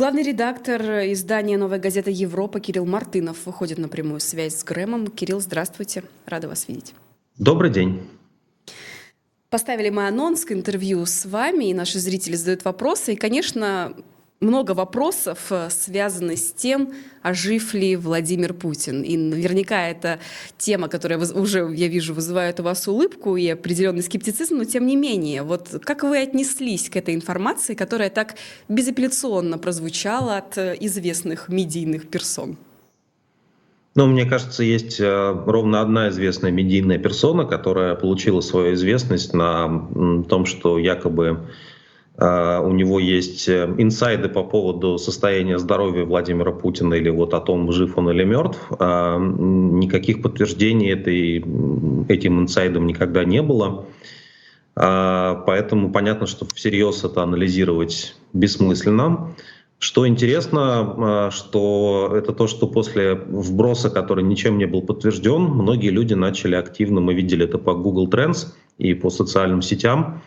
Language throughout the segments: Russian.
Главный редактор издания «Новая газета Европа» Кирилл Мартынов выходит на прямую связь с Грэмом. Кирилл, здравствуйте. Рада вас видеть. Добрый день. Поставили мы анонс к интервью с вами, и наши зрители задают вопросы. И, конечно, много вопросов э, связаны с тем, а ли Владимир Путин. И наверняка это тема, которая уже, я вижу, вызывает у вас улыбку и определенный скептицизм, но тем не менее, вот как вы отнеслись к этой информации, которая так безапелляционно прозвучала от э, известных медийных персон? Ну, мне кажется, есть э, ровно одна известная медийная персона, которая получила свою известность на том, что якобы у него есть э, инсайды по поводу состояния здоровья Владимира Путина или вот о том, жив он или мертв. А, никаких подтверждений этой, этим инсайдам никогда не было. Поэтому понятно, что всерьез это анализировать бессмысленно. Что интересно, что это то, что после вброса, который ничем не был подтвержден, многие люди начали активно, мы видели это по Google Trends и по социальным сетям,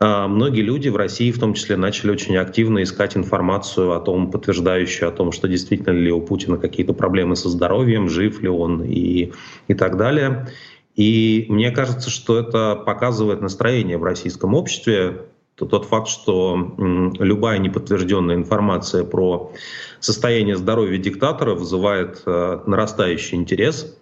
многие люди в России в том числе начали очень активно искать информацию о том, подтверждающую о том, что действительно ли у Путина какие-то проблемы со здоровьем, жив ли он и, и так далее. И мне кажется, что это показывает настроение в российском обществе, то тот факт, что любая неподтвержденная информация про состояние здоровья диктатора вызывает э, нарастающий интерес.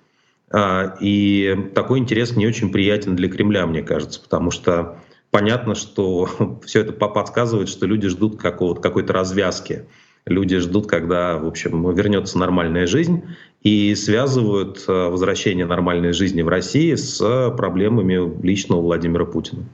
Э, и такой интерес не очень приятен для Кремля, мне кажется, потому что понятно, что все это подсказывает, что люди ждут какой-то развязки. Люди ждут, когда, в общем, вернется нормальная жизнь и связывают э, возвращение нормальной жизни в России с проблемами личного Владимира Путина.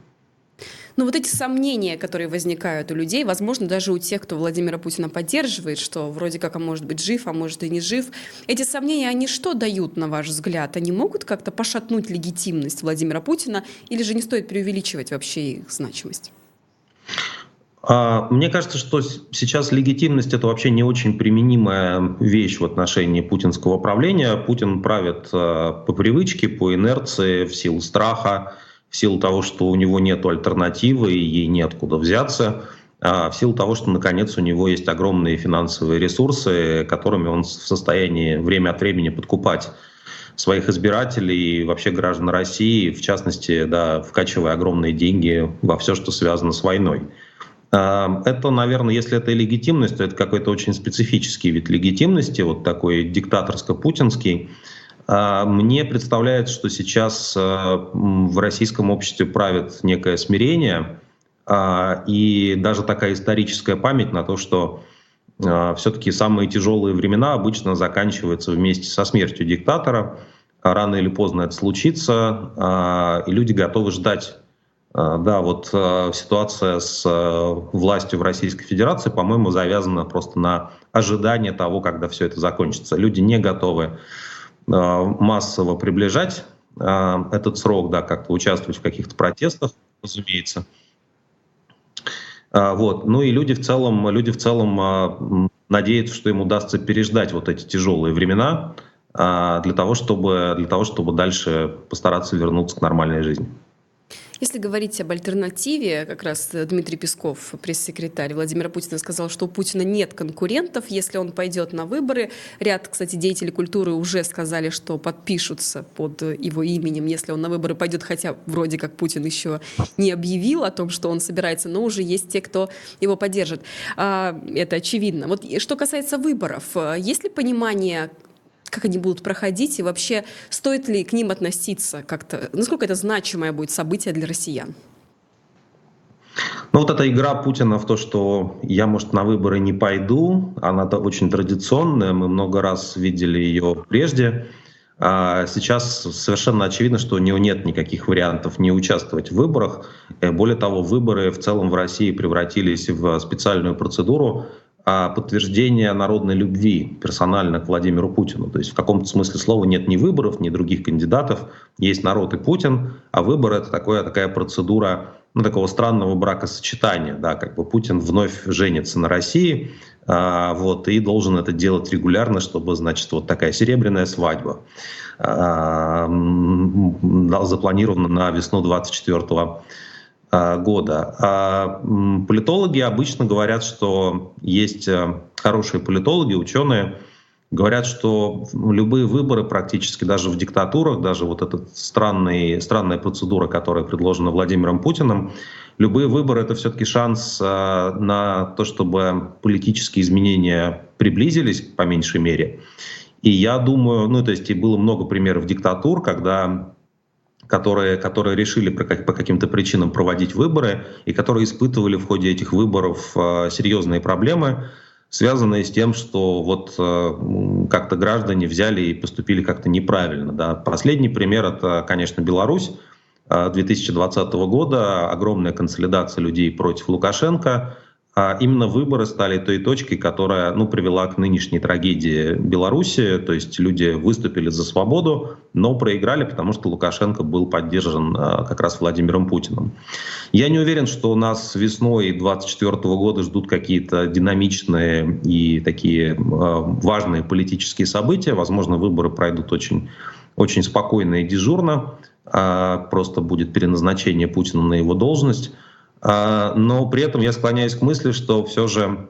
Но вот эти сомнения, которые возникают у людей, возможно, даже у тех, кто Владимира Путина поддерживает, что вроде как, а может быть жив, а может и не жив, эти сомнения, они что дают, на ваш взгляд? Они могут как-то пошатнуть легитимность Владимира Путина или же не стоит преувеличивать вообще их значимость? А, мне кажется, что сейчас легитимность это вообще не очень применимая вещь в отношении путинского правления. Путин правит э, по привычке, по инерции, в силу страха, в силу того, что у него нет альтернативы и ей неоткуда взяться, а в силу того, что, наконец, у него есть огромные финансовые ресурсы, которыми он в состоянии время от времени подкупать своих избирателей и вообще граждан России, в частности, да, вкачивая огромные деньги во все, что связано с войной. А, это, наверное, если это легитимность, то это какой-то очень специфический вид легитимности, вот такой диктаторско-путинский, мне представляется, что сейчас а, в российском обществе правит некое смирение а, и даже такая историческая память на то, что все-таки самые тяжелые времена обычно заканчиваются вместе со смертью диктатора. Рано или поздно это случится, и люди готовы ждать. Да, вот ситуация с властью в Российской Федерации, по-моему, завязана просто на ожидание того, когда все это закончится. Люди не готовы а, массово приближать а, этот срок, да, как-то участвовать в каких-то протестах, разумеется. А, вот. Ну и люди в целом, люди в целом надеются, что им удастся переждать вот эти тяжелые времена для того, чтобы, для того, чтобы дальше постараться вернуться к нормальной жизни. Если говорить об альтернативе, как раз Дмитрий Песков, пресс-секретарь Владимира Путина, сказал, что у Путина нет конкурентов, если он пойдет на выборы. Ряд, кстати, деятелей культуры уже сказали, что подпишутся под его именем, если он на выборы пойдет, хотя вроде как Путин еще не объявил о том, что он собирается, но уже есть те, кто его поддержит. А, это очевидно. Вот что касается выборов, есть ли понимание как они будут проходить и вообще стоит ли к ним относиться как-то? Насколько это значимое будет событие для россиян? Ну вот эта игра Путина в то, что я, может, на выборы не пойду, она очень традиционная, мы много раз видели ее прежде. А сейчас совершенно очевидно, что у него нет никаких вариантов не участвовать в выборах. Э, более того, выборы в целом в России превратились в специальную процедуру, подтверждение народной любви персонально к Владимиру Путину. То есть в каком-то смысле слова нет ни выборов, ни других кандидатов. Есть народ и Путин, а выборы — это такое, такая процедура ну, такого странного бракосочетания. Да, как бы Путин вновь женится на России, а, вот, и должен это делать регулярно, чтобы, значит, вот такая серебряная свадьба а, запланирована на весну 24 года. А политологи обычно говорят, что есть хорошие политологи, ученые, говорят, что любые выборы практически даже в диктатурах, даже вот эта странный, странная процедура, которая предложена Владимиром Путиным, любые выборы это все-таки шанс на то, чтобы политические изменения приблизились по меньшей мере. И я думаю, ну то есть и было много примеров диктатур, когда которые, которые решили по каким-то причинам проводить выборы и которые испытывали в ходе этих выборов э, серьезные проблемы, связанные с тем, что вот э, как-то граждане взяли и поступили как-то неправильно. Да. Последний пример — это, конечно, Беларусь 2020 э, года, огромная консолидация людей против Лукашенко — именно выборы стали той точкой, которая ну, привела к нынешней трагедии Беларуси. То есть люди выступили за свободу, но проиграли, потому что Лукашенко был поддержан а, как раз Владимиром Путиным. Я не уверен, что у нас весной 2024 года ждут какие-то динамичные и такие а, важные политические события. Возможно, выборы пройдут очень, очень спокойно и дежурно. Просто будет переназначение Путина на его должность. А, но при этом я склоняюсь к мысли, что все же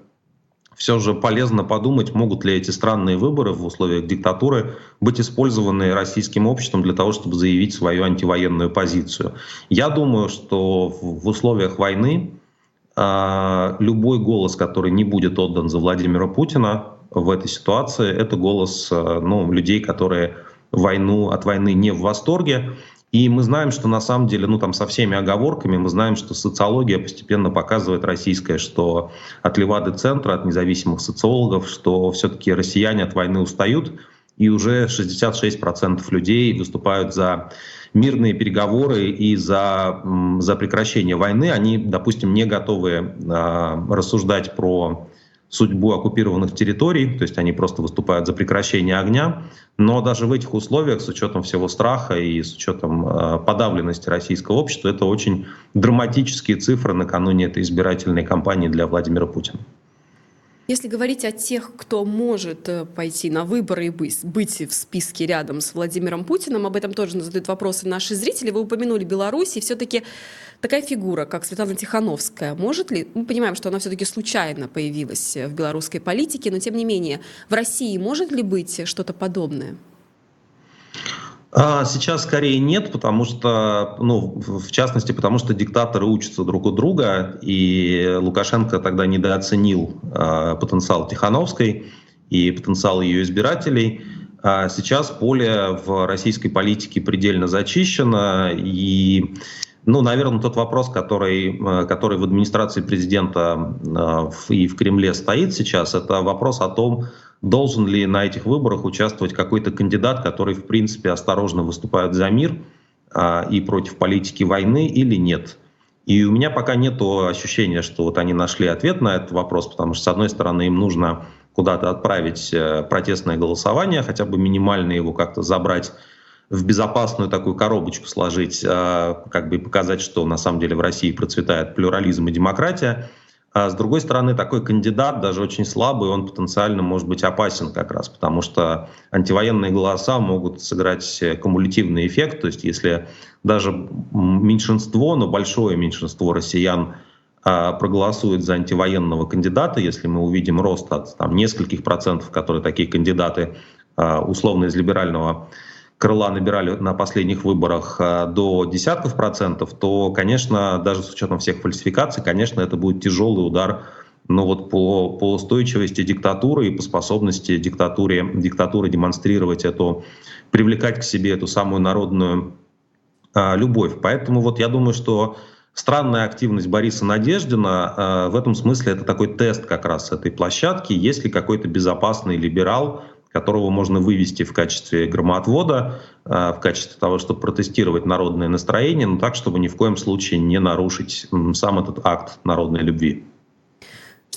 все же полезно подумать, могут ли эти странные выборы в условиях диктатуры быть использованы российским обществом для того, чтобы заявить свою антивоенную позицию. Я думаю, что в условиях войны а, любой голос, который не будет отдан за Владимира Путина в этой ситуации, это голос а, ну, людей, которые войну, от войны не в восторге. И мы знаем, что на самом деле, ну там со всеми оговорками, мы знаем, что социология постепенно показывает российская, что от Левады-центра, от независимых социологов, что все-таки россияне от войны устают, и уже 66% людей выступают за мирные переговоры и за, за прекращение войны. Они, допустим, не готовы э, рассуждать про судьбу оккупированных территорий, то есть они просто выступают за прекращение огня. Но даже в этих условиях, с учетом всего страха и с учетом э, подавленности российского общества, это очень драматические цифры накануне этой избирательной кампании для Владимира Путина. Если говорить о тех, кто может э, пойти на выборы и быть, в списке рядом с Владимиром Путиным, об этом тоже задают вопросы наши зрители. Вы упомянули Беларусь, и все-таки такая фигура, как Светлана Тихановская, может ли, мы понимаем, что она все-таки случайно появилась в белорусской политике, но тем не менее, в России может ли быть что-то подобное? А, сейчас скорее нет, потому что, ну, в частности, потому что диктаторы учатся друг у друга, и Лукашенко тогда недооценил э, потенциал Тихановской и потенциал ее избирателей. А сейчас поле в российской политике предельно зачищено, и ну, наверное, тот вопрос, который, э, который в администрации президента э, и в Кремле стоит сейчас, это вопрос о том, должен ли на этих выборах участвовать какой-то кандидат, который, в принципе, осторожно выступает за мир а, и против политики войны или нет. И у меня пока нет ощущения, что вот они нашли ответ на этот вопрос, потому что, с одной стороны, им нужно куда-то отправить э, протестное голосование, хотя бы минимально его как-то забрать в безопасную такую коробочку сложить, а, как бы показать, что на самом деле в России процветает плюрализм и демократия. А с другой стороны, такой кандидат, даже очень слабый, он потенциально может быть опасен как раз, потому что антивоенные голоса могут сыграть кумулятивный эффект. То есть если даже меньшинство, но большое меньшинство россиян а, проголосует за антивоенного кандидата, если мы увидим рост от там, нескольких процентов, которые такие кандидаты а, условно из либерального крыла набирали на последних выборах э, до десятков процентов, то, конечно, даже с учетом всех фальсификаций, конечно, это будет тяжелый удар но вот по, по устойчивости диктатуры и по способности диктатуре, диктатуры демонстрировать эту, привлекать к себе эту самую народную а, любовь. Поэтому вот я думаю, что странная активность Бориса Надеждина а, в этом смысле это такой тест как раз этой площадки. Есть ли какой-то безопасный либерал, которого можно вывести в качестве громоотвода, э, в качестве того, чтобы протестировать народное настроение, но так, чтобы ни в коем случае не нарушить сам этот акт народной любви.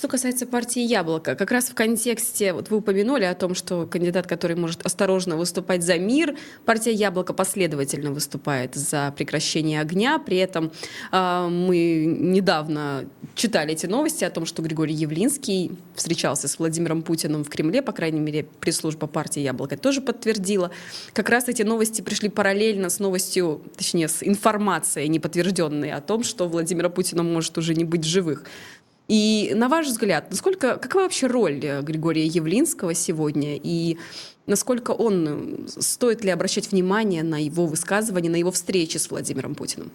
Что касается партии «Яблоко», как раз в контексте, вот вы упомянули о том, что кандидат, который может осторожно выступать за мир, партия «Яблоко» последовательно выступает за прекращение огня. При этом э, мы недавно читали эти новости о том, что Григорий Явлинский встречался с Владимиром Путиным в Кремле, по крайней мере, пресс-служба партии «Яблоко» тоже подтвердила. Как раз эти новости пришли параллельно с новостью, точнее, с информацией неподтвержденной о том, что Владимира Путина может уже не быть живых. И на ваш взгляд, насколько, какова вообще роль э, Григория Явлинского сегодня и насколько он, стоит ли обращать внимание на его высказывания, на его встречи с Владимиром Путиным?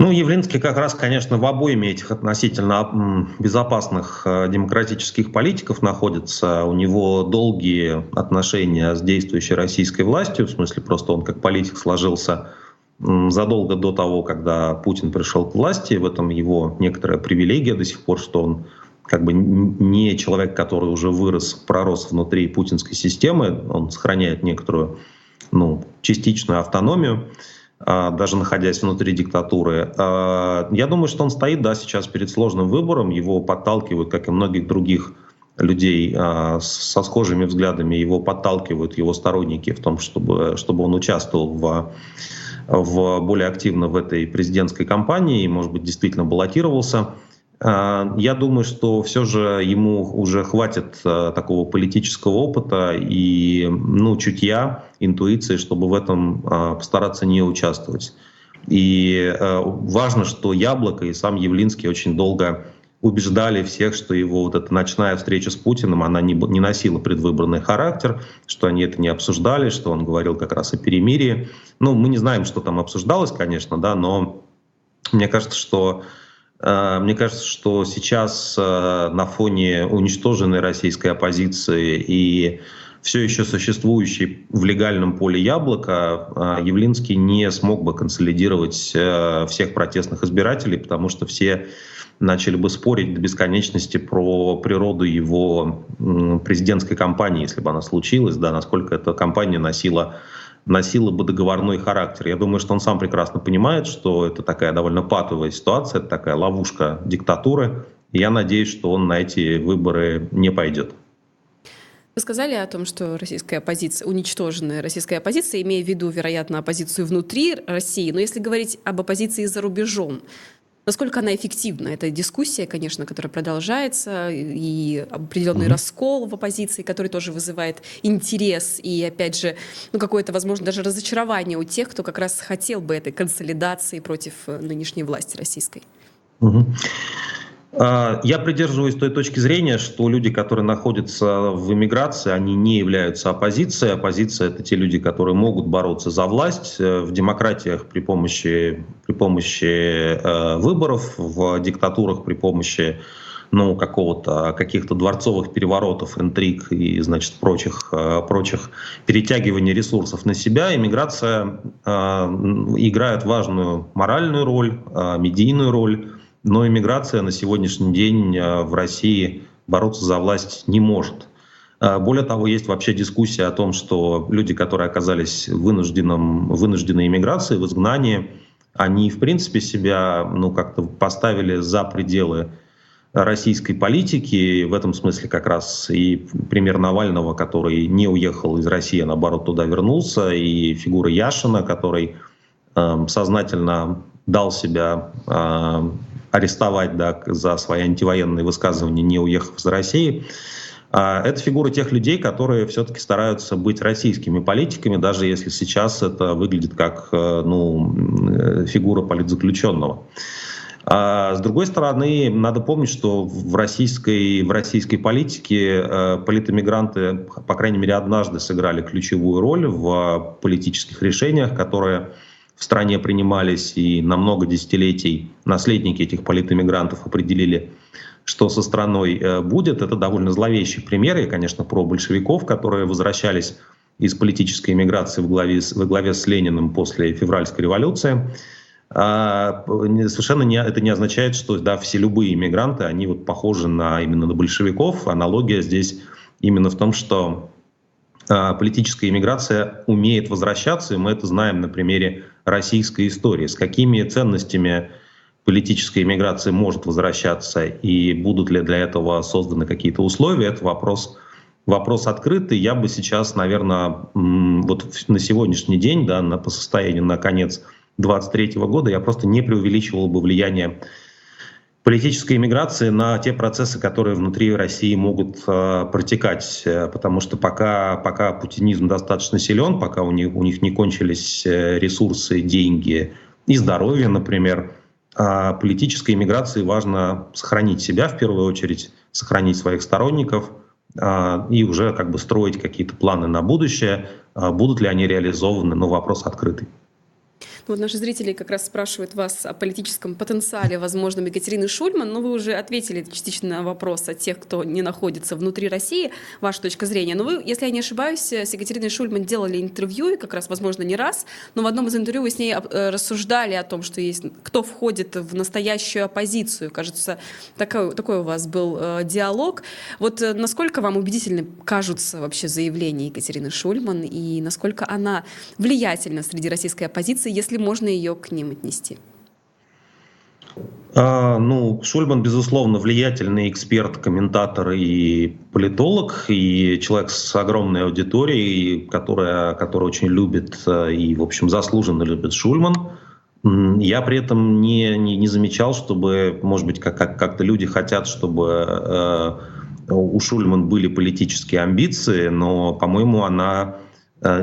Ну, Явлинский как раз, конечно, в обоими этих относительно безопасных э, демократических политиков находится. У него долгие отношения с действующей российской властью, в смысле просто он как политик сложился задолго до того, когда Путин пришел к власти. В этом его некоторая привилегия до сих пор, что он как бы не человек, который уже вырос, пророс внутри путинской системы, он сохраняет некоторую ну, частичную автономию, а, даже находясь внутри диктатуры. А, я думаю, что он стоит да, сейчас перед сложным выбором, его подталкивают, как и многих других людей а, со схожими взглядами, его подталкивают его сторонники в том, чтобы, чтобы он участвовал в в, более активно в этой президентской кампании и, может быть, действительно баллотировался. А, я думаю, что все же ему уже хватит а, такого политического опыта и ну, чутья, интуиции, чтобы в этом а, постараться не участвовать. И важно, что Яблоко и сам Явлинский очень долго убеждали всех, что его вот эта ночная встреча с Путиным, она не, не носила предвыборный характер, что они это не обсуждали, что он говорил как раз о перемирии. Ну, мы не знаем, что там обсуждалось, конечно, да, но мне кажется, что э, мне кажется, что сейчас э, на фоне уничтоженной российской оппозиции и все еще существующей в легальном поле яблока, э, Явлинский не смог бы консолидировать всех протестных избирателей, потому что все начали бы спорить до бесконечности про природу его президентской кампании, если бы она случилась, да, насколько эта кампания носила носила бы договорной характер. Я думаю, что он сам прекрасно понимает, что это такая довольно патовая ситуация, это такая ловушка диктатуры. И я надеюсь, что он на эти выборы не пойдет. Вы сказали о том, что российская оппозиция, уничтоженная российская оппозиция, имея в виду, вероятно, оппозицию внутри России, но если говорить об оппозиции за рубежом, Насколько она эффективна? Это дискуссия, конечно, которая продолжается, и определенный mm-hmm. раскол в оппозиции, который тоже вызывает интерес и, опять же, ну, какое-то, возможно, даже разочарование у тех, кто как раз хотел бы этой консолидации против э, нынешней власти российской. Mm-hmm. А, я придерживаюсь той точки зрения, что люди, которые находятся в эмиграции, они не являются оппозицией. Оппозиция — это те люди, которые могут бороться за власть э, в демократиях при помощи, при помощи э, выборов, в диктатурах при помощи ну, какого-то, каких-то дворцовых переворотов, интриг и, значит, прочих, э, прочих перетягиваний ресурсов на себя, иммиграция э, играет важную моральную роль, э, медийную роль, но иммиграция на сегодняшний день э, в России бороться за власть не может. Э, более того, есть вообще дискуссия о том, что люди, которые оказались в вынужденном, вынужденной иммиграции, в изгнании, они в принципе себя ну, как-то поставили за пределы российской политики. В этом смысле как раз и пример Навального, который не уехал из России, а наоборот туда вернулся, и фигура Яшина, который э, сознательно дал себя э, арестовать да, за свои антивоенные высказывания, не уехав из России. А, это фигуры тех людей, которые все-таки стараются быть российскими политиками, даже если сейчас это выглядит как э, ну, э, фигура политзаключенного. А с другой стороны, надо помнить, что в российской, в российской политике э, политэмигранты, по крайней мере, однажды сыграли ключевую роль в политических решениях, которые в стране принимались, и на много десятилетий наследники этих политэмигрантов определили, что со страной э, будет. Это довольно зловещий пример. И, конечно, про большевиков, которые возвращались из политической эмиграции в главе, в главе с Лениным после февральской революции. А, совершенно не, это не означает, что да, все любые иммигранты, они вот похожи на, именно на большевиков. Аналогия здесь именно в том, что а, политическая иммиграция умеет возвращаться, и мы это знаем на примере российской истории. С какими ценностями политическая иммиграция может возвращаться и будут ли для этого созданы какие-то условия, это вопрос, вопрос открытый. Я бы сейчас, наверное, вот на сегодняшний день, да, на, по состоянию на конец 2023 года, я просто не преувеличивал бы влияние политической иммиграции на те процессы, которые внутри России могут э, протекать. Потому что пока, пока путинизм достаточно силен, пока у них, у них не кончились э, ресурсы, деньги и здоровье, например, э, политической иммиграции важно сохранить себя в первую очередь, сохранить своих сторонников э, и уже как бы строить какие-то планы на будущее. Э, будут ли они реализованы, но вопрос открытый. Вот наши зрители как раз спрашивают вас о политическом потенциале, возможном, Екатерины Шульман, но вы уже ответили частично на вопрос о тех, кто не находится внутри России, ваша точка зрения. Но вы, если я не ошибаюсь, с Екатериной Шульман делали интервью, и как раз, возможно, не раз, но в одном из интервью вы с ней э, рассуждали о том, что есть, кто входит в настоящую оппозицию. Кажется, такой, такой у вас был э, диалог. Вот э, насколько вам убедительны кажутся вообще заявления Екатерины Шульман, и насколько она влиятельна среди российской оппозиции, если можно ее к ним отнести? А, ну, Шульман, безусловно, влиятельный эксперт, комментатор и политолог, и человек с огромной аудиторией, которая, которая очень любит э, и, в общем, заслуженно любит Шульман. Я при этом не, не, не замечал, чтобы, может быть, как, как, как-то люди хотят, чтобы э, у Шульман были политические амбиции, но, по-моему, она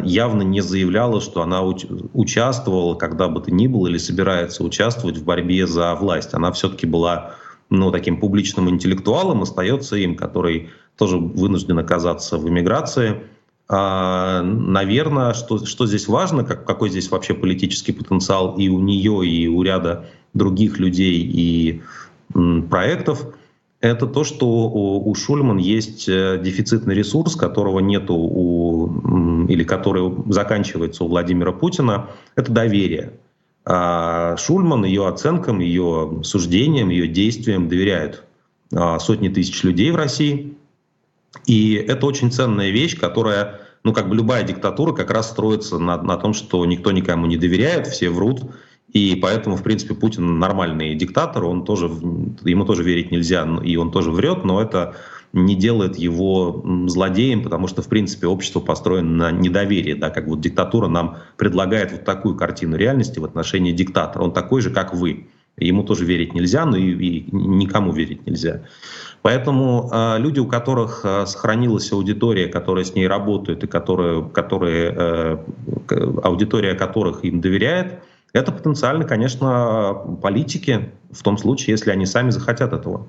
явно не заявляла, что она участвовала, когда бы то ни было, или собирается участвовать в борьбе за власть. Она все-таки была ну, таким публичным интеллектуалом, остается им, который тоже вынужден оказаться в эмиграции. А, наверное, что, что здесь важно, как, какой здесь вообще политический потенциал и у нее, и у ряда других людей и м, проектов – это то, что у Шульман есть э, дефицитный ресурс, которого нету у, или который заканчивается у Владимира Путина, это доверие. А Шульман ее оценкам, ее суждениям, ее действиям доверяют а, сотни тысяч людей в России. И это очень ценная вещь, которая, ну как бы любая диктатура как раз строится на, на том, что никто никому не доверяет, все врут, и поэтому, в принципе, Путин нормальный диктатор, он тоже, ему тоже верить нельзя, и он тоже врет, но это не делает его злодеем, потому что, в принципе, общество построено на недоверии, да, как вот диктатура нам предлагает вот такую картину реальности в отношении диктатора. Он такой же, как вы. Ему тоже верить нельзя, но и, и никому верить нельзя. Поэтому э, люди, у которых э, сохранилась аудитория, которая с ней работает и которые, которые, э, аудитория которых им доверяет, это потенциально, конечно, политики, в том случае, если они сами захотят этого.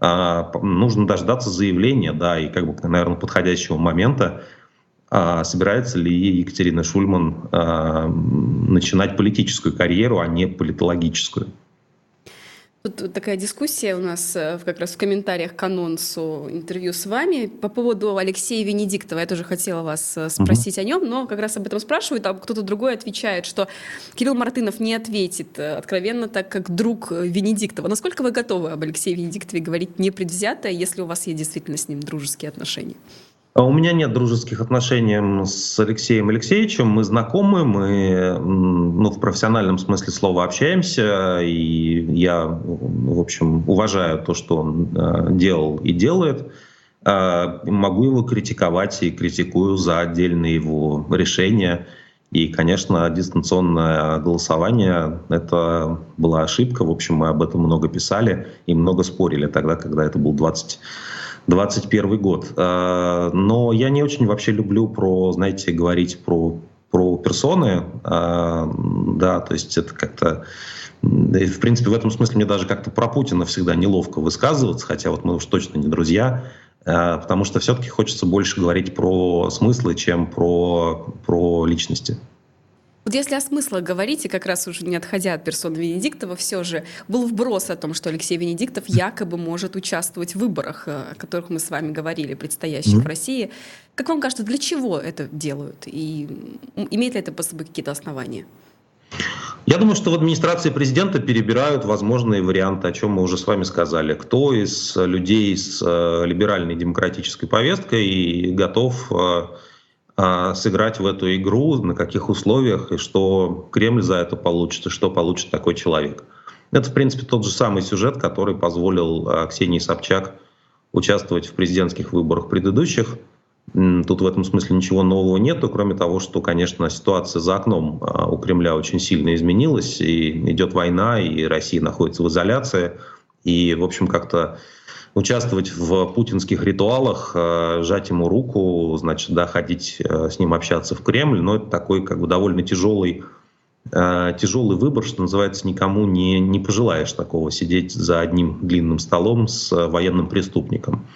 А, нужно дождаться заявления, да, и, как бы, наверное, подходящего момента, а, собирается ли Екатерина Шульман а, начинать политическую карьеру, а не политологическую. Тут такая дискуссия у нас э, как раз в комментариях к анонсу интервью с вами по поводу Алексея Венедиктова. Я тоже хотела вас э, спросить угу. о нем, но как раз об этом спрашивают, а кто-то другой отвечает, что Кирилл Мартынов не ответит э, откровенно, так как друг Венедиктова. Насколько вы готовы об Алексее Венедиктове говорить непредвзято, если у вас есть действительно с ним дружеские отношения? А у меня нет дружеских отношений с Алексеем Алексеевичем. Мы знакомы, мы ну, в профессиональном смысле слова общаемся, и я, в общем, уважаю то, что он э, делал и делает. Э, могу его критиковать и критикую за отдельные его решения. И, конечно, дистанционное голосование — это была ошибка. В общем, мы об этом много писали и много спорили тогда, когда это был 20 21 год. Э, но я не очень вообще люблю про, знаете, говорить про, про персоны. Э, да, то есть это как-то... В принципе, в этом смысле мне даже как-то про Путина всегда неловко высказываться, хотя вот мы уж точно не друзья, э, потому что все-таки хочется больше говорить про смыслы, чем про, про личности. Вот если о смыслах говорить, и как раз уже не отходя от персоны Венедиктова, все же был вброс о том, что Алексей Венедиктов якобы может участвовать в выборах, э, о которых мы с вами говорили, предстоящих mm-hmm. в России. Как вам кажется, для чего это делают? И имеет ли это по собой какие-то основания? Я думаю, что в администрации президента перебирают возможные варианты, о чем мы уже с вами сказали. Кто из людей с э, либеральной демократической повесткой готов э, сыграть в эту игру, на каких условиях и что Кремль за это получит, и что получит такой человек. Это, в принципе, тот же самый сюжет, который позволил Ксении Собчак участвовать в президентских выборах предыдущих. Тут в этом смысле ничего нового нету, кроме того, что, конечно, ситуация за окном а, у Кремля очень сильно изменилась, и идет война, и Россия находится в изоляции, и, в общем, как-то участвовать в путинских ритуалах, а, жать ему руку, значит, да, ходить а, с ним общаться в Кремль, но это такой как бы довольно тяжелый тяжелый выбор, что называется, никому не, не пожелаешь такого сидеть за одним длинным столом с военным преступником.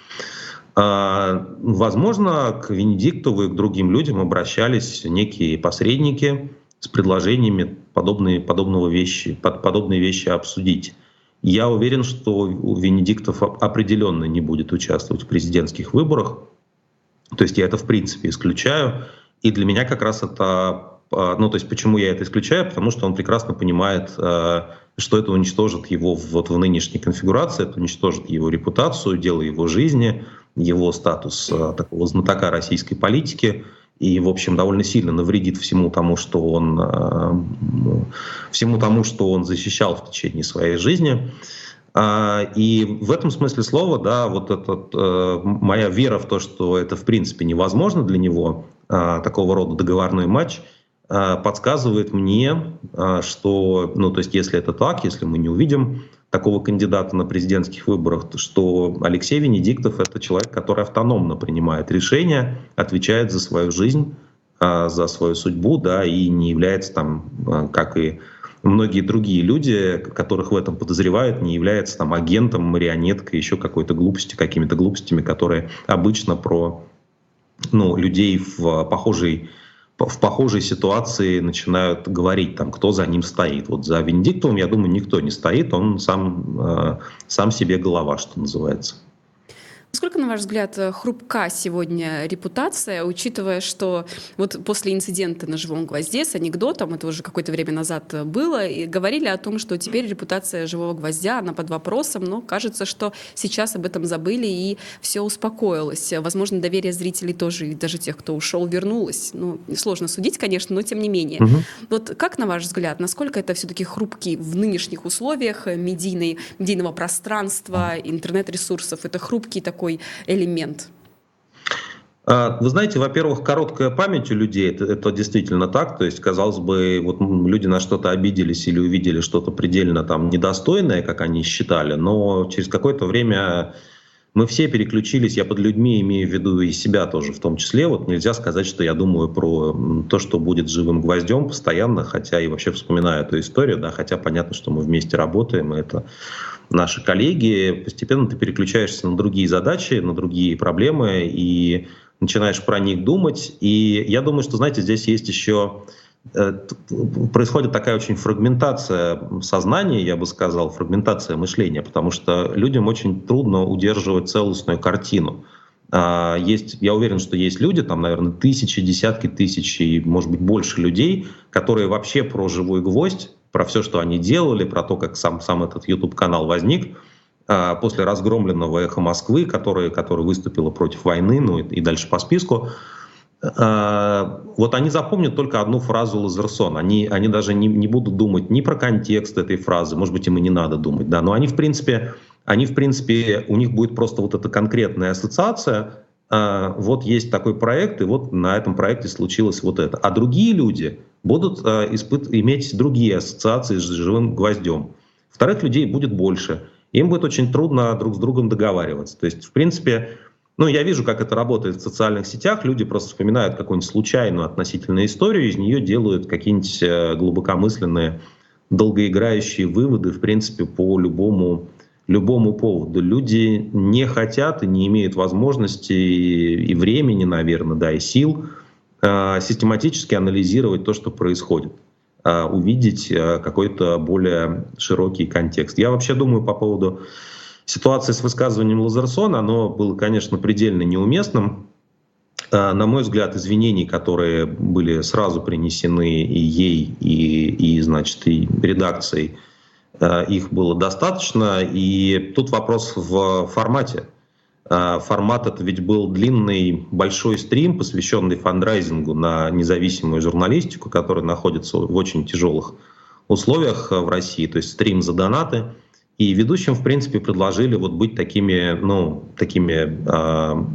А, возможно, к Венедиктову и к другим людям обращались некие посредники с предложениями подобные, подобного вещи, под, подобные вещи обсудить. Я уверен, что Венедиктов определенно не будет участвовать в президентских выборах. То есть я это в принципе исключаю. И для меня как раз это... А, ну, то есть почему я это исключаю? Потому что он прекрасно понимает, а, что это уничтожит его вот в нынешней конфигурации, это уничтожит его репутацию, дело его жизни, его статус э, такого знатока российской политики и, в общем, довольно сильно навредит всему тому, что он, э, всему тому, что он защищал в течение своей жизни. А, и в этом смысле слова, да, вот этот, э, моя вера в то, что это в принципе невозможно для него, такого рода договорной матч, подсказывает мне, что, ну, то есть, если это так, если мы не увидим такого кандидата на президентских выборах, что Алексей Венедиктов — это человек, который автономно принимает решения, отвечает за свою жизнь, а, за свою судьбу, да, и не является там, а, как и многие другие люди, которых в этом подозревают, не является там агентом, марионеткой, еще какой-то глупостью, какими-то глупостями, которые обычно про ну, людей в похожей в похожей ситуации начинают говорить, там, кто за ним стоит. Вот за Венедиктовым, я думаю, никто не стоит, он сам, э, сам себе голова, что называется. Насколько, на ваш взгляд, э, хрупка сегодня репутация, учитывая, что вот после инцидента на «Живом гвозде» с анекдотом, это уже какое-то время назад э, было, и говорили о том, что теперь репутация «Живого гвоздя», она под вопросом, но кажется, что сейчас об этом забыли и все успокоилось. Возможно, доверие зрителей тоже, и даже тех, кто ушел, вернулось. Ну, сложно судить, конечно, но тем не менее. Угу. Вот как, на ваш взгляд, насколько это все-таки хрупкий в нынешних условиях медийной, медийного пространства, интернет-ресурсов, это хрупкий такой такой элемент? А, вы знаете, во-первых, короткая память у людей, это, это действительно так, то есть, казалось бы, вот люди на что-то обиделись или увидели что-то предельно там недостойное, как они считали, но через какое-то время мы все переключились, я под людьми имею в виду и себя тоже в том числе, вот нельзя сказать, что я думаю про то, что будет живым гвоздем постоянно, хотя и вообще вспоминаю эту историю, да, хотя понятно, что мы вместе работаем, и это наши коллеги, постепенно ты переключаешься на другие задачи, на другие проблемы и начинаешь про них думать. И я думаю, что, знаете, здесь есть еще э, происходит такая очень фрагментация сознания, я бы сказал, фрагментация мышления, потому что людям очень трудно удерживать целостную картину. А, есть, я уверен, что есть люди, там, наверное, тысячи, десятки тысяч и, может быть, больше людей, которые вообще про живой гвоздь про все, что они делали, про то, как сам, сам этот YouTube-канал возник а, после разгромленного «Эхо Москвы», который, который выступила против войны, ну и, и дальше по списку. А, вот они запомнят только одну фразу Лазерсон. Они, они даже не, не будут думать ни про контекст этой фразы, может быть, им и не надо думать, да, но они, в принципе, они, в принципе, у них будет просто вот эта конкретная ассоциация, вот есть такой проект, и вот на этом проекте случилось вот это. А другие люди, будут э, испыт, иметь другие ассоциации с живым гвоздем. Вторых людей будет больше. Им будет очень трудно друг с другом договариваться. То есть, в принципе, ну, я вижу, как это работает в социальных сетях. Люди просто вспоминают какую-нибудь случайную относительную историю, из нее делают какие-нибудь э, глубокомысленные, долгоиграющие выводы, в принципе, по любому, любому поводу. Люди не хотят и не имеют возможности и времени, наверное, да, и сил Э, систематически анализировать то, что происходит, э, увидеть э, какой-то более широкий контекст. Я вообще думаю по поводу ситуации с высказыванием Лазерсона, оно было, конечно, предельно неуместным. На мой взгляд, извинений, которые были сразу принесены и ей, и, и значит, и редакцией, их было достаточно. И тут вопрос в формате. А, формат это ведь был длинный большой стрим, посвященный фандрайзингу на независимую журналистику, которая находится в очень тяжелых условиях в России, то есть стрим за донаты. И ведущим, в принципе, предложили вот быть такими, ну, такими э,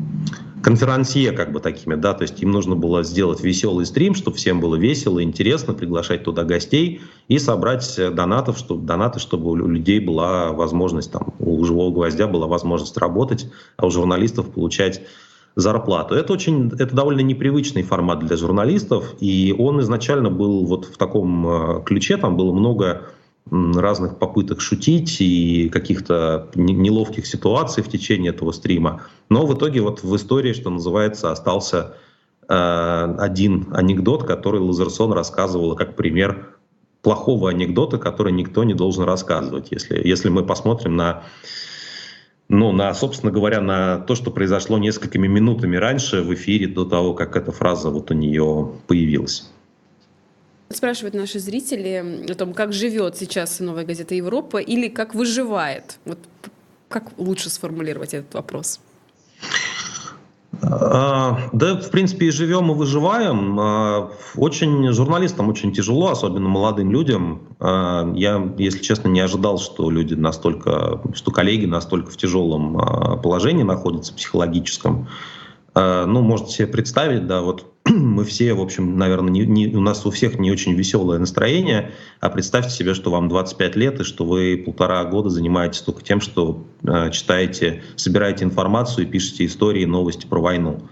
конферансье как бы такими, да, то есть им нужно было сделать веселый стрим, чтобы всем было весело, интересно, приглашать туда гостей и собрать донатов, чтобы, донаты, чтобы у людей была возможность, там, у живого гвоздя была возможность работать, а у журналистов получать зарплату. Это очень, это довольно непривычный формат для журналистов, и он изначально был вот в таком э, ключе, там было много разных попыток шутить и каких-то неловких ситуаций в течение этого стрима. Но в итоге вот в истории, что называется, остался э, один анекдот, который Лазерсон рассказывал как пример плохого анекдота, который никто не должен рассказывать. Если, если мы посмотрим на ну, на, собственно говоря, на то, что произошло несколькими минутами раньше в эфире до того, как эта фраза вот у нее появилась. Спрашивают наши зрители о том, как живет сейчас новая газета Европа или как выживает. Вот как лучше сформулировать этот вопрос? А, да, в принципе, и живем, и выживаем. А, очень журналистам очень тяжело, особенно молодым людям. А, я, если честно, не ожидал, что люди настолько, что коллеги настолько в тяжелом положении находятся психологическом. Ну, можете себе представить, да, вот мы все, в общем, наверное, не, не, у нас у всех не очень веселое настроение, а представьте себе, что вам 25 лет и что вы полтора года занимаетесь только тем, что э, читаете, собираете информацию и пишете истории, новости про войну.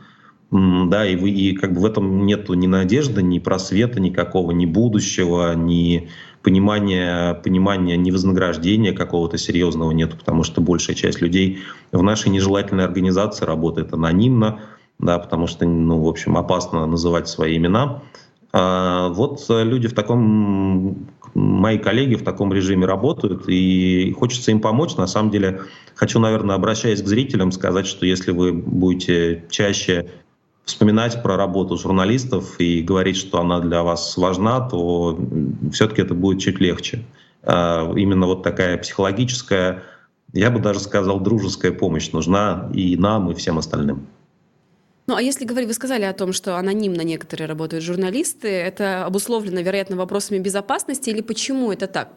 Да, и, вы, и как бы в этом нет ни надежды, ни просвета никакого, ни будущего, ни понимания, понимания, ни вознаграждения какого-то серьезного нету, потому что большая часть людей в нашей нежелательной организации работает анонимно, да, потому что, ну, в общем, опасно называть свои имена. А вот люди в таком, мои коллеги в таком режиме работают, и хочется им помочь. На самом деле, хочу, наверное, обращаясь к зрителям, сказать, что если вы будете чаще вспоминать про работу журналистов и говорить, что она для вас важна, то все-таки это будет чуть легче. А именно вот такая психологическая, я бы даже сказал, дружеская помощь нужна и нам, и всем остальным. Ну, а если говорить, вы сказали о том, что анонимно некоторые работают журналисты, это обусловлено, вероятно, вопросами безопасности или почему это так?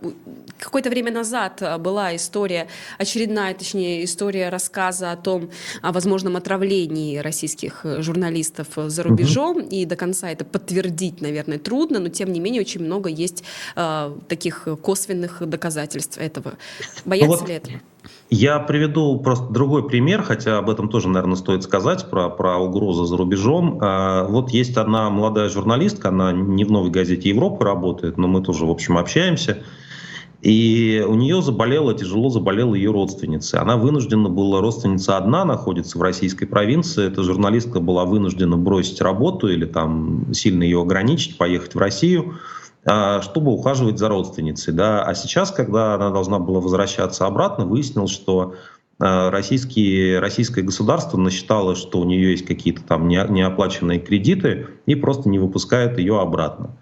Какое-то время назад а, была история, очередная, точнее, история рассказа о том, о возможном отравлении российских э, журналистов э, за рубежом, угу. и до конца это подтвердить, наверное, трудно, но тем не менее очень много есть э, таких косвенных доказательств этого. Боятся ну, вот... ли этого? Я приведу просто другой пример, хотя об этом тоже, наверное, стоит сказать, про, про угрозы за рубежом. А, вот есть одна молодая журналистка, она не в «Новой газете Европы» работает, но мы тоже, в общем, общаемся. И у нее заболела, тяжело заболела ее родственница. Она вынуждена была, родственница одна находится в российской провинции. Эта журналистка была вынуждена бросить работу или там сильно ее ограничить, поехать в Россию. А, чтобы ухаживать за родственницей. Да? А сейчас, когда она должна была возвращаться обратно, выяснилось, что а, российские, российское государство насчитало, что у нее есть какие-то там неоплаченные кредиты и просто не выпускает ее обратно.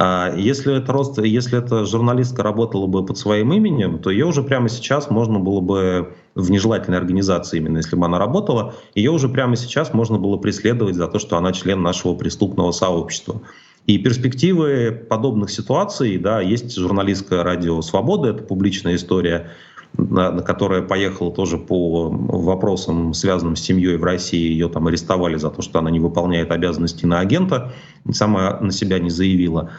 А если это, рост, если эта журналистка работала бы под своим именем, то ее уже прямо сейчас можно было бы в нежелательной организации, именно если бы она работала, ее уже прямо сейчас можно было преследовать за то, что она член нашего преступного сообщества. И перспективы подобных ситуаций, да, есть журналистское радио «Свобода», это публичная история, на, которая поехала тоже по вопросам, связанным с семьей в России. Ее там арестовали за то, что она не выполняет обязанности на агента, сама на себя не заявила.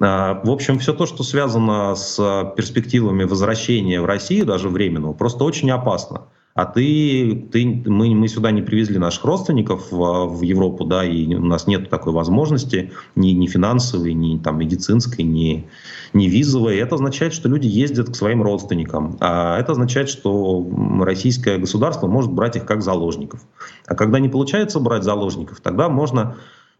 А, в общем, все то, что связано с перспективами возвращения в Россию, даже временного, просто очень опасно а ты, ты мы, мы сюда не привезли наших родственников в, в Европу, да, и у нас нет такой возможности ни, ни финансовой, ни там, медицинской, ни, ни визовой. Это означает, что люди ездят к своим родственникам. А это означает, что российское государство может брать их как заложников. А когда не получается брать заложников, тогда можно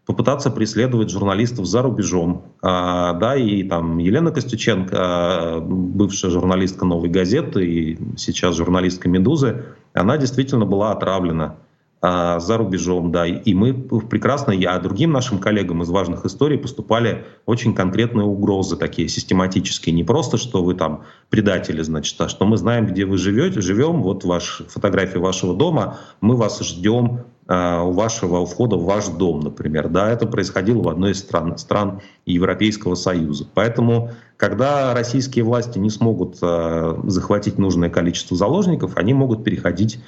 попытаться преследовать журналистов за рубежом. А, да, и там Елена Костюченко, бывшая журналистка «Новой газеты» и сейчас журналистка «Медузы», она действительно была отравлена а, за рубежом, да, и мы прекрасно, я другим нашим коллегам из важных историй поступали очень конкретные угрозы, такие систематические, не просто, что вы там предатели, значит, а что мы знаем, где вы живете, живем, вот ваш, фотография вашего дома, мы вас ждем, у вашего входа в ваш дом, например. Да, это происходило в одной из стран, стран Европейского Союза. Поэтому, когда российские власти не смогут э, захватить нужное количество заложников, они могут переходить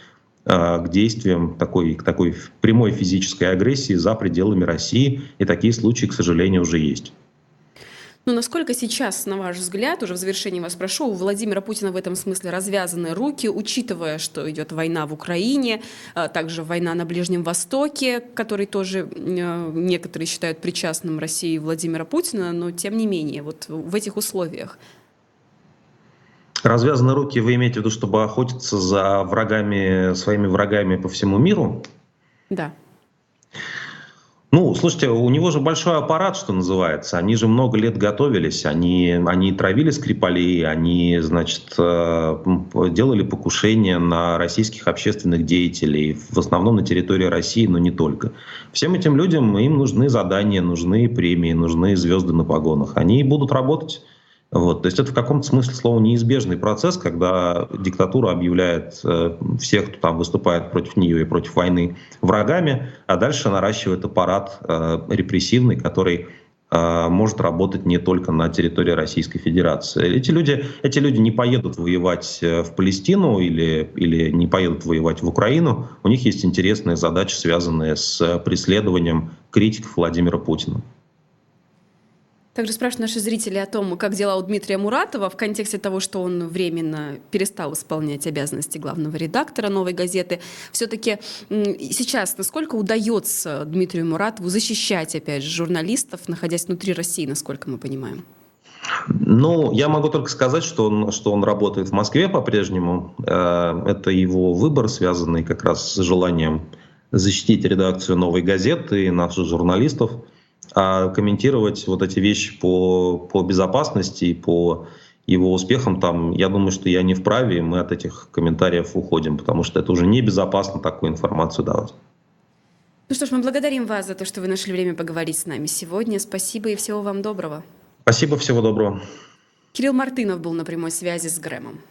к действиям такой, к такой прямой физической агрессии за пределами России. И такие случаи, к сожалению, уже есть. Но насколько сейчас, на ваш взгляд, уже в завершении вас прошу, у Владимира Путина в этом смысле развязаны руки, учитывая, что идет война в Украине, а также война на Ближнем Востоке, который тоже э, некоторые считают причастным России Владимира Путина, но тем не менее, вот в этих условиях. Развязаны руки, вы имеете в виду, чтобы охотиться за врагами, своими врагами по всему миру? Да. Ну, слушайте, у него же большой аппарат, что называется. Они же много лет готовились, они, они травили Скрипалей, они, значит, э, делали покушения на российских общественных деятелей, в основном на территории России, но не только. Всем этим людям им нужны задания, нужны премии, нужны звезды на погонах. Они будут работать. Вот. То есть это в каком-то смысле слова неизбежный процесс, когда диктатура объявляет э, всех, кто там выступает против нее и против войны, врагами, а дальше наращивает аппарат э, репрессивный, который э, может работать не только на территории Российской Федерации. Эти люди, эти люди не поедут воевать в Палестину или, или не поедут воевать в Украину. У них есть интересные задачи, связанные с преследованием критиков Владимира Путина. Также спрашивают наши зрители о том, как дела у Дмитрия Муратова в контексте того, что он временно перестал исполнять обязанности главного редактора «Новой газеты». Все-таки сейчас насколько удается Дмитрию Муратову защищать, опять же, журналистов, находясь внутри России, насколько мы понимаем? Ну, я могу только сказать, что он, что он работает в Москве по-прежнему. Э, это его выбор, связанный как раз с желанием защитить редакцию «Новой газеты» и наших журналистов – комментировать вот эти вещи по, по безопасности и по его успехам, там, я думаю, что я не вправе, и мы от этих комментариев уходим, потому что это уже небезопасно такую информацию давать. Ну что ж, мы благодарим вас за то, что вы нашли время поговорить с нами сегодня. Спасибо и всего вам доброго. Спасибо, всего доброго. Кирилл Мартынов был на прямой связи с Грэмом.